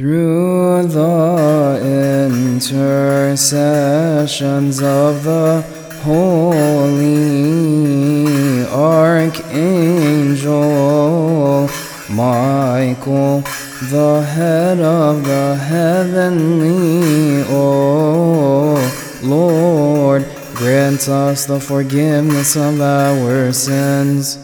Through the intercessions of the holy archangel Michael, the head of the heavenly, O Lord, grant us the forgiveness of our sins.